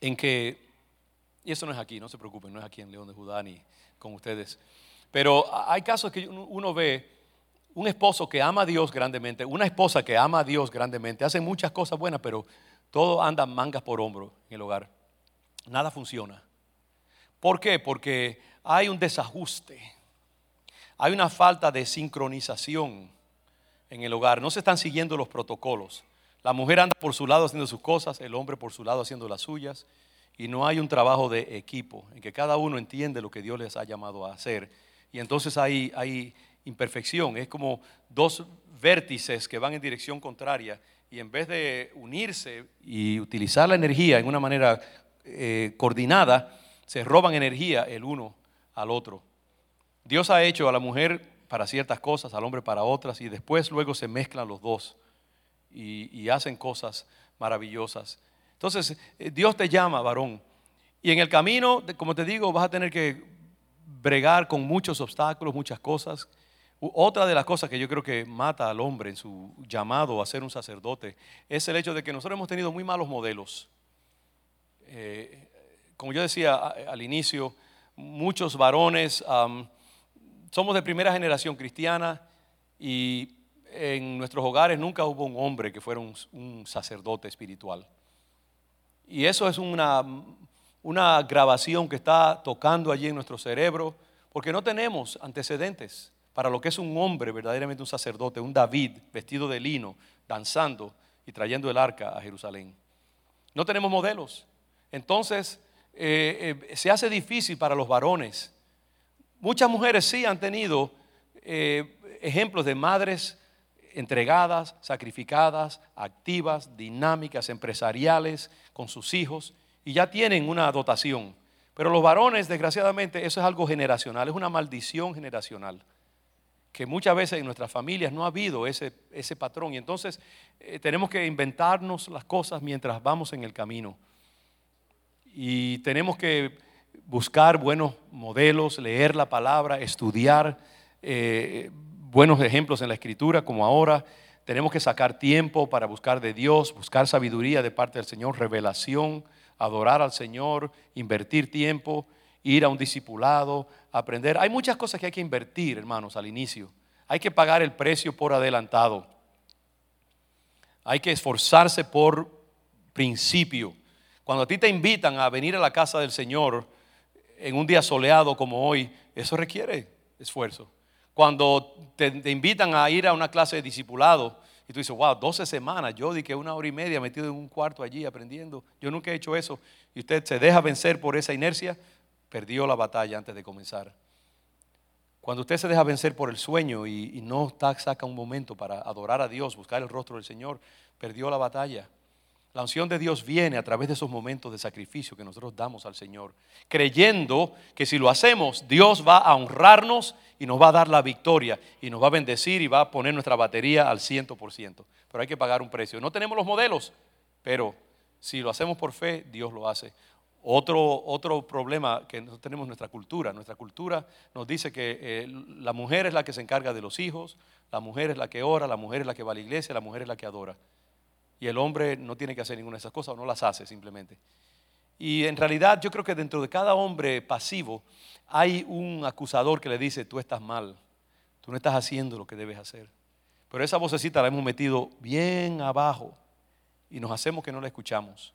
en que, y eso no es aquí, no se preocupen, no es aquí en León de Judá ni con ustedes, pero hay casos que uno ve un esposo que ama a Dios grandemente, una esposa que ama a Dios grandemente, hace muchas cosas buenas, pero todo anda mangas por hombro en el hogar. Nada funciona. ¿Por qué? Porque hay un desajuste hay una falta de sincronización en el hogar. No se están siguiendo los protocolos. La mujer anda por su lado haciendo sus cosas, el hombre por su lado haciendo las suyas. Y no hay un trabajo de equipo en que cada uno entiende lo que Dios les ha llamado a hacer. Y entonces hay, imperfección. Es como dos vértices que van en dirección contraria. Y en vez de unirse y utilizar la energía en una manera eh, coordinada, se roban energía el uno al otro. Dios ha hecho a la mujer para ciertas cosas, al hombre para otras, y después luego se mezclan los dos y, hacen cosas maravillosas. Entonces, eh, Dios te llama, varón, y en el camino, como te digo, vas a tener que bregar con muchos obstáculos, muchas cosas. Otra de las cosas que yo creo que mata al hombre en su llamado a ser un sacerdote es el hecho de que nosotros hemos tenido muy malos modelos. Eh, como yo decía al inicio, muchos varones somos de primera generación cristiana y en nuestros hogares nunca hubo un hombre que fuera un, sacerdote espiritual. Y eso es una, una grabación que está tocando allí en nuestro cerebro, porque no tenemos antecedentes para lo que es un hombre, verdaderamente un sacerdote, un David vestido de lino, danzando y trayendo el arca a Jerusalén. No tenemos modelos. Entonces, eh, eh, se hace difícil para los varones. Muchas mujeres sí han tenido eh, ejemplos de madres entregadas, sacrificadas, activas, dinámicas, empresariales con sus hijos y ya tienen una dotación. Pero los varones, desgraciadamente, eso es algo generacional, es una maldición generacional. Que muchas veces en nuestras familias no ha habido ese, ese patrón. Y entonces eh, tenemos que inventarnos las cosas mientras vamos en el camino. Y tenemos que buscar buenos modelos, leer la palabra, estudiar eh, buenos ejemplos en la escritura, como ahora. Tenemos que sacar tiempo para buscar de Dios, buscar sabiduría de parte del Señor, revelación adorar al Señor, invertir tiempo, ir a un discipulado, aprender. Hay muchas cosas que hay que invertir, hermanos, al inicio. Hay que pagar el precio por adelantado. Hay que esforzarse por principio. Cuando a ti te invitan a venir a la casa del Señor en un día soleado como hoy, eso requiere esfuerzo. Cuando te, invitan a ir a una clase de discipulado, y tú dices, wow, 12 semanas, yo di que una hora y media metido en un cuarto allí aprendiendo. Yo nunca he hecho eso. Y usted se deja vencer por esa inercia, perdió la batalla antes de comenzar. Cuando usted se deja vencer por el sueño y, no saca un momento para adorar a Dios, buscar el rostro del Señor, perdió la batalla. La unción de Dios viene a través de esos momentos de sacrificio que nosotros damos al Señor, creyendo que si lo hacemos, Dios va a honrarnos y nos va a dar la victoria y nos va a bendecir y va a poner nuestra batería al 100%. Pero hay que pagar un precio. No tenemos los modelos, pero si lo hacemos por fe, Dios lo hace. Otro, otro problema que no tenemos nuestra cultura. Nuestra cultura nos dice que eh, la mujer es la que se encarga de los hijos, la mujer es la que ora, la mujer es la que va a la iglesia, la mujer es la que adora y el hombre no tiene que hacer ninguna de esas cosas o no las hace simplemente. Y en realidad yo creo que dentro de cada hombre pasivo hay un acusador que le dice, tú estás mal, tú no estás haciendo lo que debes hacer. Pero esa vocecita la hemos metido bien abajo y nos hacemos que no la escuchamos.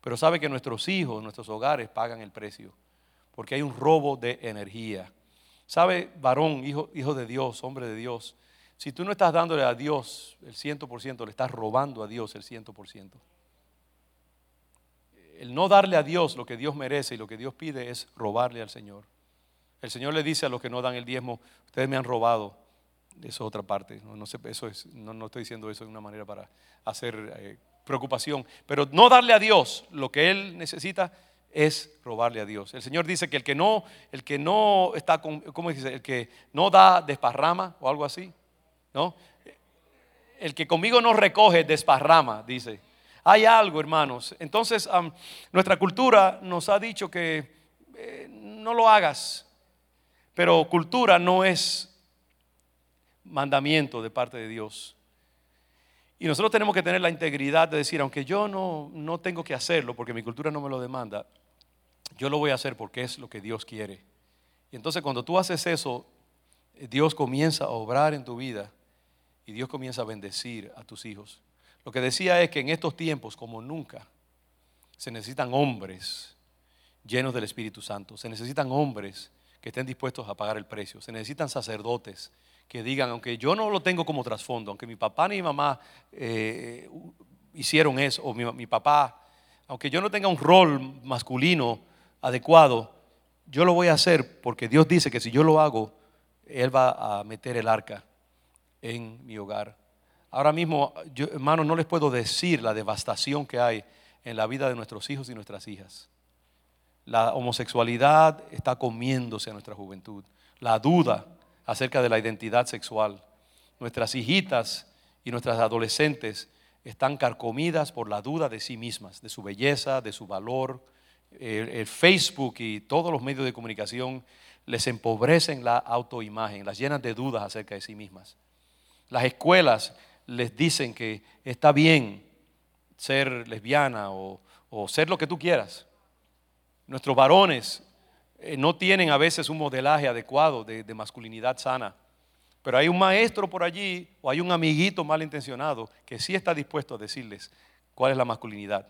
Pero sabe que nuestros hijos, nuestros hogares pagan el precio, porque hay un robo de energía. ¿Sabe, varón, hijo, hijo de Dios, hombre de Dios? Si tú no estás dándole a Dios el 100%, le estás robando a Dios el 100%. El no darle a Dios lo que Dios merece y lo que Dios pide es robarle al Señor. El Señor le dice a los que no dan el diezmo, ustedes me han robado. Eso es otra parte. No, sé, eso es, no, estoy diciendo eso de una manera para hacer eh, preocupación. Pero no darle a Dios lo que Él necesita es robarle a Dios. El Señor dice que el que no, el que no está con, ¿cómo dice? El que no da desparrama o algo así. ¿No? El que conmigo no recoge, desparrama, dice. Hay algo, hermanos. Entonces, nuestra cultura nos ha dicho que eh, no lo hagas, pero cultura no es mandamiento de parte de Dios. Y nosotros tenemos que tener la integridad de decir, aunque yo no, no tengo que hacerlo porque mi cultura no me lo demanda, yo lo voy a hacer porque es lo que Dios quiere. Y entonces cuando tú haces eso, Dios comienza a obrar en tu vida y Dios comienza a bendecir a tus hijos. Lo que decía es que en estos tiempos, como nunca, se necesitan hombres llenos del Espíritu Santo, se necesitan hombres que estén dispuestos a pagar el precio, se necesitan sacerdotes que digan, aunque yo no lo tengo como trasfondo, aunque mi papá ni mi mamá eh, hicieron eso, o mi, mi papá, aunque yo no tenga un rol masculino adecuado, yo lo voy a hacer porque Dios dice que si yo lo hago, Él va a meter el arca en mi hogar. Ahora mismo, yo, hermanos, no les puedo decir la devastación que hay en la vida de nuestros hijos y nuestras hijas. La homosexualidad está comiéndose a nuestra juventud. La duda acerca de la identidad sexual. Nuestras hijitas y nuestras adolescentes están carcomidas por la duda de sí mismas, de su belleza, de su valor. el Facebook y todos los medios de comunicación les empobrecen la autoimagen, las llenan de dudas acerca de sí mismas. Las escuelas les dicen que está bien ser lesbiana o, ser lo que tú quieras. Nuestros varones eh, no tienen a veces un modelaje adecuado de, de masculinidad sana. Pero hay un maestro por allí o hay un amiguito malintencionado que sí está dispuesto a decirles cuál es la masculinidad.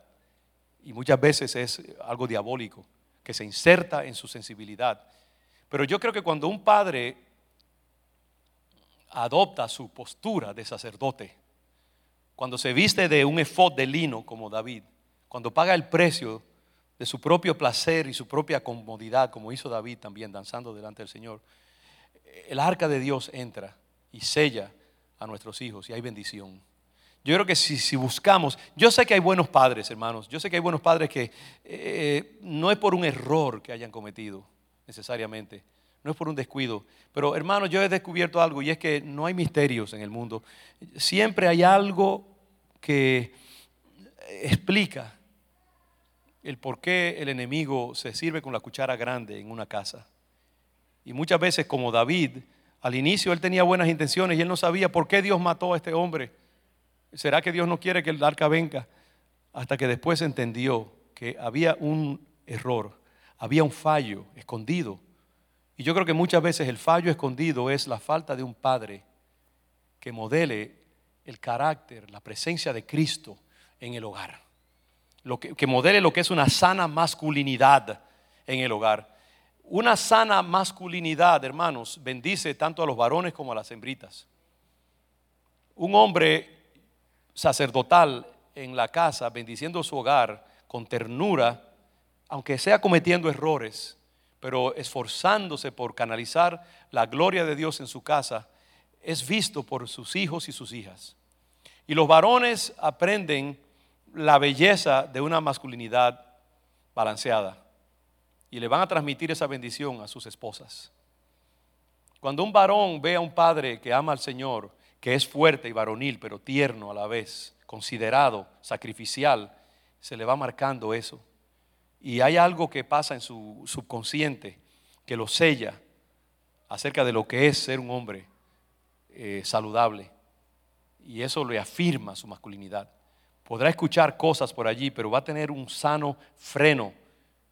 y muchas veces es algo diabólico que se inserta en su sensibilidad. Pero yo creo que cuando un padre adopta su postura de sacerdote, cuando se viste de un efod de lino como David, cuando paga el precio de su propio placer y su propia comodidad, como hizo David también danzando delante del Señor, el arca de Dios entra y sella a nuestros hijos y hay bendición. Yo creo que si, buscamos, yo sé que hay buenos padres, hermanos, yo sé que hay buenos padres que eh, no es por un error que hayan cometido necesariamente, no es por un descuido, pero hermanos, yo he descubierto algo y es que no hay misterios en el mundo. Siempre hay algo que explica el por qué el enemigo se sirve con la cuchara grande en una casa. Y muchas veces, como David, al inicio él tenía buenas intenciones y él no sabía por qué Dios mató a este hombre. ¿Será que Dios no quiere que el arca venga? Hasta que después entendió que había un error, había un fallo escondido. Y yo creo que muchas veces el fallo escondido es la falta de un padre que modele el carácter, la presencia de Cristo en el hogar. Lo que, que modele lo que es una sana masculinidad en el hogar. Una sana masculinidad, hermanos, bendice tanto a los varones como a las hembritas. Un hombre sacerdotal en la casa, bendiciendo su hogar con ternura, aunque sea cometiendo errores, pero esforzándose por canalizar la gloria de Dios en su casa, es visto por sus hijos y sus hijas. Y los varones aprenden la belleza de una masculinidad balanceada y le van a transmitir esa bendición a sus esposas. Cuando un varón ve a un padre que ama al Señor, que es fuerte y varonil, pero tierno a la vez, considerado, sacrificial, se le va marcando eso. Y hay algo que pasa en su subconsciente que lo sella acerca de lo que es ser un hombre eh, saludable. Y eso le afirma su masculinidad. Podrá escuchar cosas por allí, pero va a tener un sano freno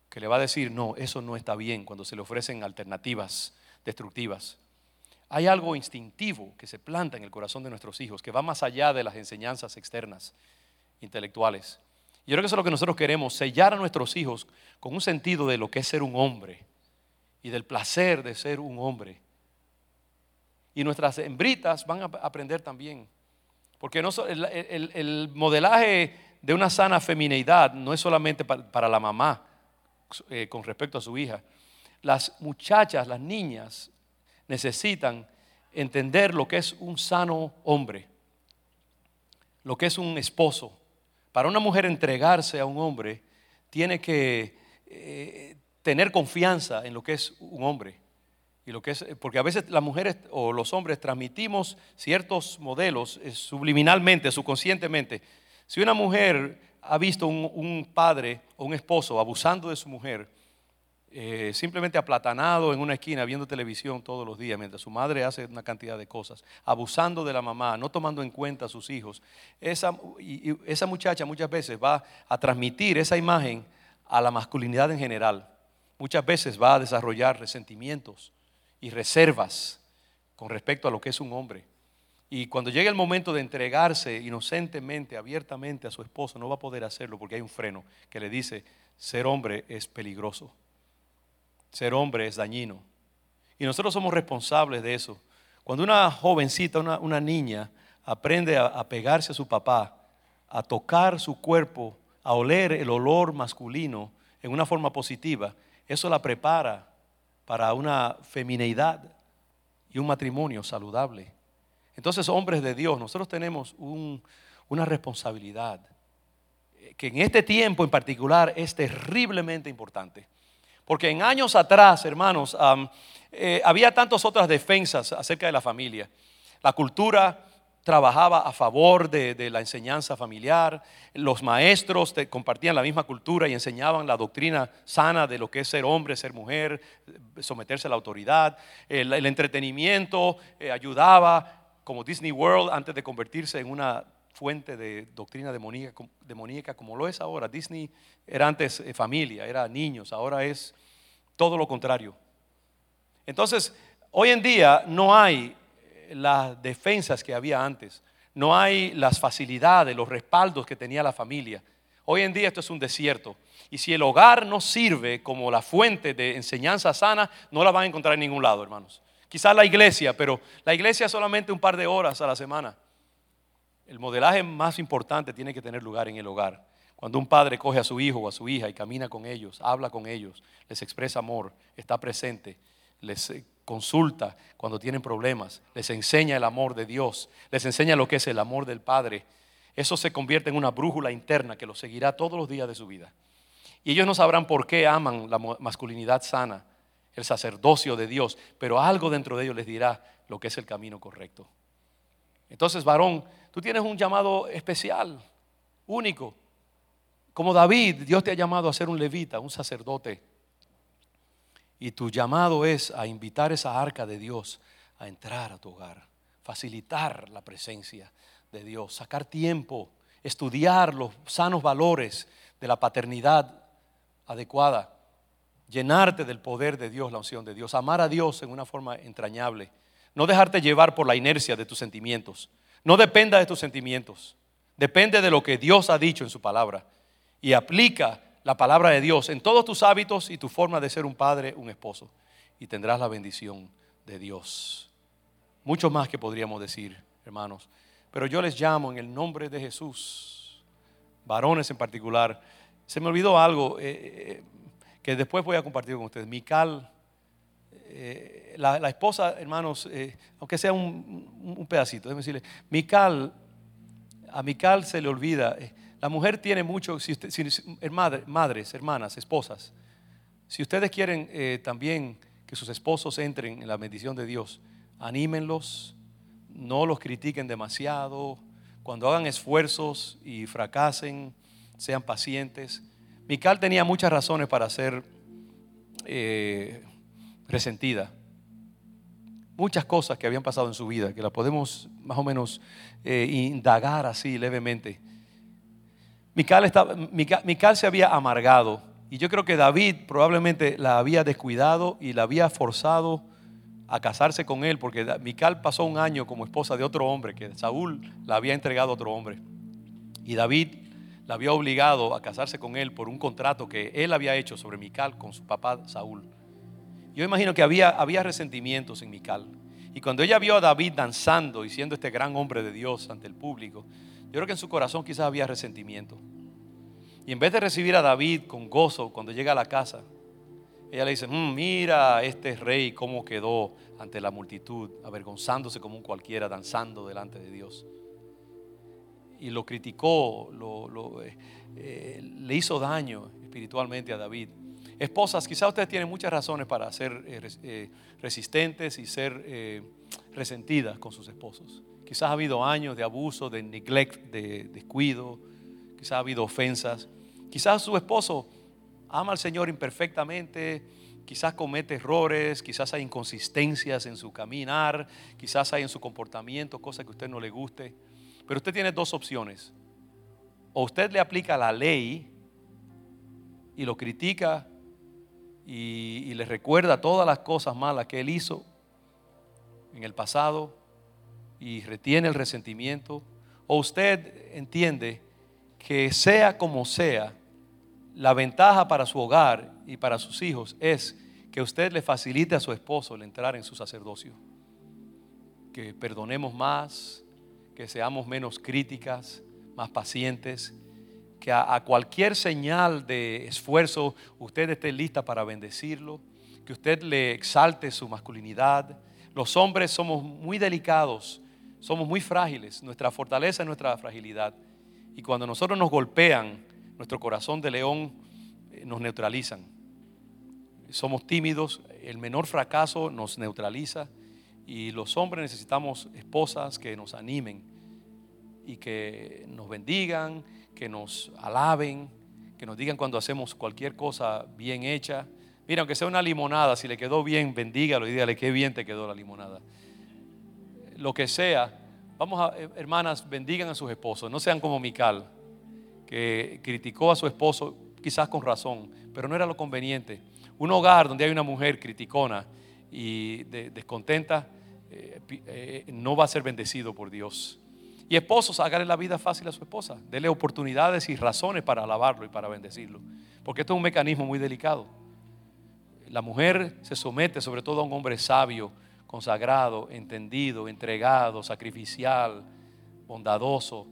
que le va a decir, no, eso no está bien cuando se le ofrecen alternativas destructivas. Hay algo instintivo que se planta en el corazón de nuestros hijos, que va más allá de las enseñanzas externas, intelectuales. Yo creo que eso es lo que nosotros queremos, sellar a nuestros hijos con un sentido de lo que es ser un hombre y del placer de ser un hombre. Y nuestras hembritas van a aprender también. Porque no, el, modelaje de una sana femineidad no es solamente para la mamá, eh, con respecto a su hija. Las muchachas, las niñas, necesitan entender lo que es un sano hombre, lo que es un esposo. Para una mujer entregarse a un hombre, tiene que eh, tener confianza en lo que es un hombre. Y lo que es, porque a veces las mujeres o los hombres transmitimos ciertos modelos eh, subliminalmente, subconscientemente. Si una mujer ha visto un, padre o un esposo abusando de su mujer, eh, simplemente aplatanado en una esquina viendo televisión todos los días, mientras su madre hace una cantidad de cosas, abusando de la mamá, no tomando en cuenta a sus hijos, esa, esa muchacha muchas veces va a transmitir esa imagen a la masculinidad en general. Muchas veces va a desarrollar resentimientos y reservas con respecto a lo que es un hombre. Y cuando llegue el momento de entregarse inocentemente, abiertamente a su esposo, no va a poder hacerlo porque hay un freno que le dice, ser hombre es peligroso, ser hombre es dañino. Y nosotros somos responsables de eso. Cuando una jovencita, una, niña, aprende a, a pegarse a su papá, a tocar su cuerpo, a oler el olor masculino en una forma positiva, eso la prepara para una femineidad y un matrimonio saludable. Entonces, hombres de Dios, nosotros tenemos una responsabilidad eh, que en este tiempo en particular es terriblemente importante. Porque en años atrás, hermanos, eh, había tantas otras defensas acerca de la familia. La cultura trabajaba a favor de, la enseñanza familiar, los maestros compartían la misma cultura y enseñaban la doctrina sana de lo que es ser hombre, ser mujer, someterse a la autoridad, el, entretenimiento eh, ayudaba como Disney World antes de convertirse en una fuente de doctrina demoníaca, como lo es ahora. Disney era antes eh, familia, era niños, ahora es todo lo contrario. Entonces, hoy en día no hay eh, las defensas que había antes, no hay las facilidades, los respaldos que tenía la familia. Hoy en día esto es un desierto. Y si el hogar no sirve como la fuente de enseñanza sana, no la van a encontrar en ningún lado, hermanos. Quizás la iglesia, pero la iglesia solamente un par de horas a la semana. El modelaje más importante tiene que tener lugar en el hogar. Cuando un padre coge a su hijo o a su hija y camina con ellos, habla con ellos, les expresa amor, está presente, les eh, consulta cuando tienen problemas, les enseña el amor de Dios, les enseña lo que es el amor del Padre, eso se convierte en una brújula interna que los seguirá todos los días de su vida. Y ellos no sabrán por qué aman la masculinidad sana, el sacerdocio de Dios, pero algo dentro de ellos les dirá lo que es el camino correcto. Entonces, varón, tú tienes un llamado especial, único. Como David, Dios te ha llamado a ser un levita, un sacerdote. Y tu llamado es a invitar esa arca de Dios a entrar a tu hogar, facilitar la presencia de Dios, sacar tiempo, estudiar los sanos valores de la paternidad adecuada, llenarte del poder de Dios, la unción de Dios, amar a Dios en una forma entrañable, no dejarte llevar por la inercia de tus sentimientos, no dependa de tus sentimientos, depende de lo que Dios ha dicho en su palabra y aplica la palabra de Dios en todos tus hábitos y tu forma de ser un padre, un esposo, y tendrás la bendición de Dios. Mucho más que podríamos decir, hermanos. Pero yo les llamo en el nombre de Jesús, varones en particular. Se me olvidó algo eh, eh, que después voy a compartir con ustedes. Mical, eh, la, esposa, hermanos, aunque sea un, pedacito, déjenme decirle, Mical, a Mical se le olvida la mujer tiene mucho, si madres, hermanas, esposas, si ustedes quieren eh, también que sus esposos entren en la bendición de Dios, anímenlos, no los critiquen demasiado, cuando hagan esfuerzos y fracasen, sean pacientes. Mical tenía muchas razones para ser eh, resentida. Muchas cosas que habían pasado en su vida, que la podemos más o menos eh, indagar así levemente. Mical, se había amargado y yo creo que David probablemente la había descuidado y la había forzado a casarse con él porque Mical pasó un año como esposa de otro hombre que Saúl la había entregado a otro hombre y David la había obligado a casarse con él por un contrato que él había hecho sobre Mical con su papá Saúl. Yo imagino que había, había resentimientos en Mical. Y cuando ella vio a David danzando y siendo este gran hombre de Dios ante el público, yo creo que en su corazón quizás había resentimiento. Y en vez de recibir a David con gozo cuando llega a la casa, ella le dice, mm, mira este rey cómo quedó ante la multitud, avergonzándose como un cualquiera, danzando delante de Dios. Y lo criticó, eh, eh, le hizo daño espiritualmente a David. Esposas, quizás ustedes tienen muchas razones para ser eh, resistentes y ser resentidas con sus esposos. Quizás ha habido años de abuso, de neglect, de descuido. Quizás ha habido ofensas. Quizás su esposo ama al Señor imperfectamente. Quizás comete errores, quizás hay inconsistencias en su caminar, quizás hay en su comportamiento cosas que a usted no le guste. Pero usted tiene dos opciones. O usted le aplica la ley y lo critica y, y le recuerda todas las cosas malas que él hizo en el pasado y retiene el resentimiento, o usted entiende que sea como sea, la ventaja para su hogar y para sus hijos es que usted le facilite a su esposo el entrar en su sacerdocio. Que perdonemos más, que seamos menos críticas, más pacientes, que a, cualquier señal de esfuerzo usted esté lista para bendecirlo, que usted le exalte su masculinidad. Los hombres somos muy delicados somos muy frágiles, nuestra fortaleza es nuestra fragilidad. Y cuando nosotros nos golpean, nuestro corazón de león eh, nos neutralizan. Somos tímidos, el menor fracaso nos neutraliza y los hombres necesitamos esposas que nos animen y que nos bendigan, que nos alaben, que nos digan cuando hacemos cualquier cosa bien hecha. Mira, aunque sea una limonada, si le quedó bien, bendígalo y dígale qué bien te quedó la limonada lo que sea, vamos a, eh, hermanas, bendigan a sus esposos, no sean como Mical, que criticó a su esposo quizás con razón, pero no era lo conveniente. Un hogar donde hay una mujer criticona y descontenta eh, eh, no va a ser bendecido por Dios. Y esposos, hágale la vida fácil a su esposa. Dele oportunidades y razones para alabarlo y para bendecirlo. Porque esto es un mecanismo muy delicado. La mujer se somete sobre todo a un hombre sabio, consagrado, entendido, entregado, sacrificial, bondadoso.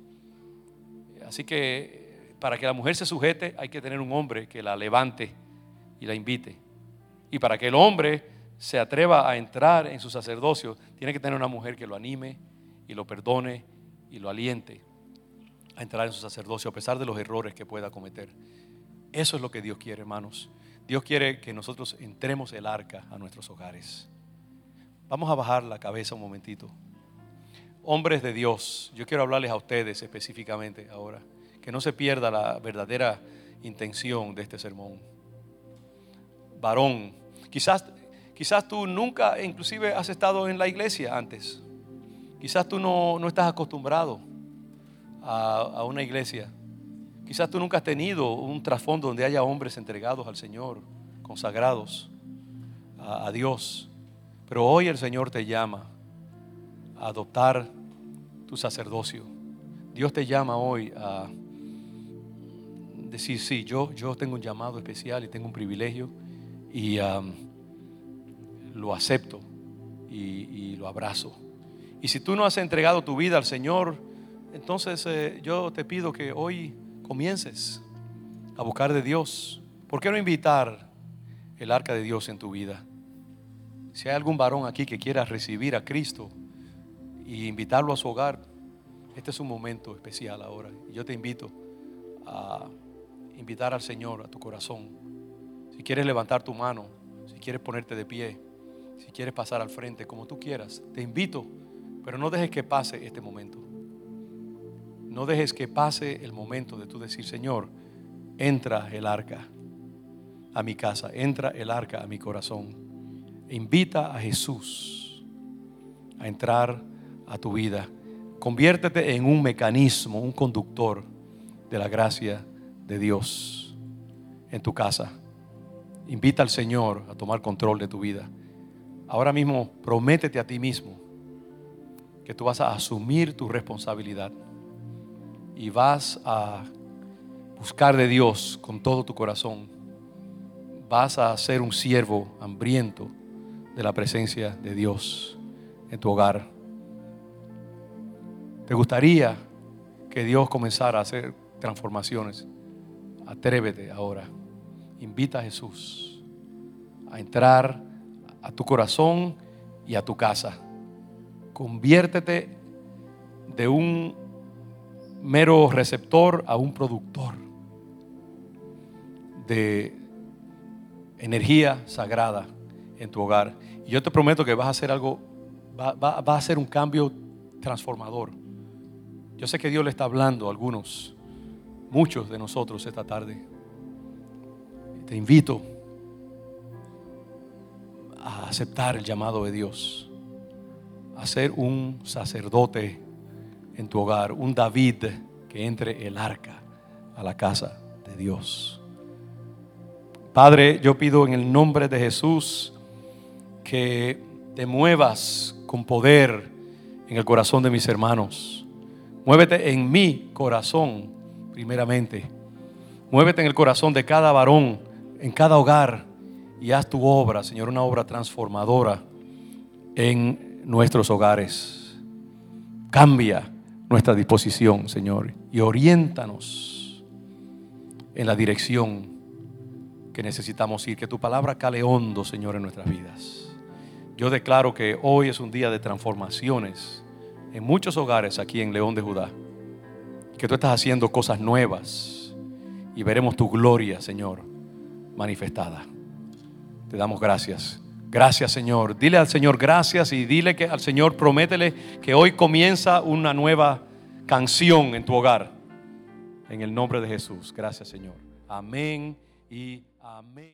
Así que para que la mujer se sujete hay que tener un hombre que la levante y la invite. Y para que el hombre se atreva a entrar en su sacerdocio, tiene que tener una mujer que lo anime y lo perdone y lo aliente a entrar en su sacerdocio a pesar de los errores que pueda cometer. Eso es lo que Dios quiere, hermanos. Dios quiere que nosotros entremos el arca a nuestros hogares. Vamos a bajar la cabeza un momentito. Hombres de Dios, yo quiero hablarles a ustedes específicamente ahora, que no se pierda la verdadera intención de este sermón. Varón, quizás, quizás tú nunca inclusive has estado en la iglesia antes. Quizás tú no, estás acostumbrado a, una iglesia. Quizás tú nunca has tenido un trasfondo donde haya hombres entregados al Señor, consagrados a, a Dios. Pero hoy el Señor te llama a adoptar tu sacerdocio. Dios te llama hoy a decir, sí, yo, yo tengo un llamado especial y tengo un privilegio y um, lo acepto y lo abrazo. Y si tú no has entregado tu vida al Señor, entonces eh, yo te pido que hoy comiences a buscar de Dios. ¿Por qué no invitar el arca de Dios en tu vida? Si hay algún varón aquí que quiera recibir a Cristo y invitarlo a su hogar, este es un momento especial ahora. Yo te invito a invitar al Señor a tu corazón. Si quieres levantar tu mano, si quieres ponerte de pie, si quieres pasar al frente, como tú quieras, te invito pero no dejes que pase este momento. No dejes que pase el momento de tú decir, Señor, entra el arca a mi casa, entra el arca a mi corazón. Invita a Jesús a entrar a tu vida. Conviértete en un mecanismo, un conductor de la gracia de Dios en tu casa. Invita al Señor a tomar control de tu vida. Ahora mismo prométete a ti mismo que tú vas a asumir tu responsabilidad y vas a buscar de Dios con todo tu corazón. Vas a ser un siervo hambriento de la presencia de Dios en tu hogar. ¿Te gustaría que Dios comenzara a hacer transformaciones? Atrévete ahora. Invita a Jesús a entrar a tu corazón y a tu casa. Conviértete de un mero receptor a un productor de energía sagrada en tu hogar. Y yo te prometo que vas a hacer algo, va, a ser un cambio transformador. Yo sé que Dios le está hablando a algunos, muchos de nosotros esta tarde. Te invito a aceptar el llamado de Dios a ser un sacerdote en tu hogar, un David que entre el arca a la casa de Dios. Padre, yo pido en el nombre de Jesús que te muevas con poder en el corazón de mis hermanos. Muévete en mi corazón, primeramente. Muévete en el corazón de cada varón, en cada hogar, y haz tu obra, Señor, una obra transformadora en nuestros hogares. Cambia nuestra disposición, Señor, y oriéntanos en la dirección que necesitamos ir. Que tu palabra cale hondo, Señor, en nuestras vidas. Yo declaro que hoy es un día de transformaciones en muchos hogares aquí en León de Judá. Que tú estás haciendo cosas nuevas y veremos tu gloria, Señor, manifestada. Te damos gracias Gracias Señor. Dile al Señor gracias y dile que al Señor prométele que hoy comienza una nueva canción en tu hogar. En el nombre de Jesús. Gracias Señor. Amén y amén.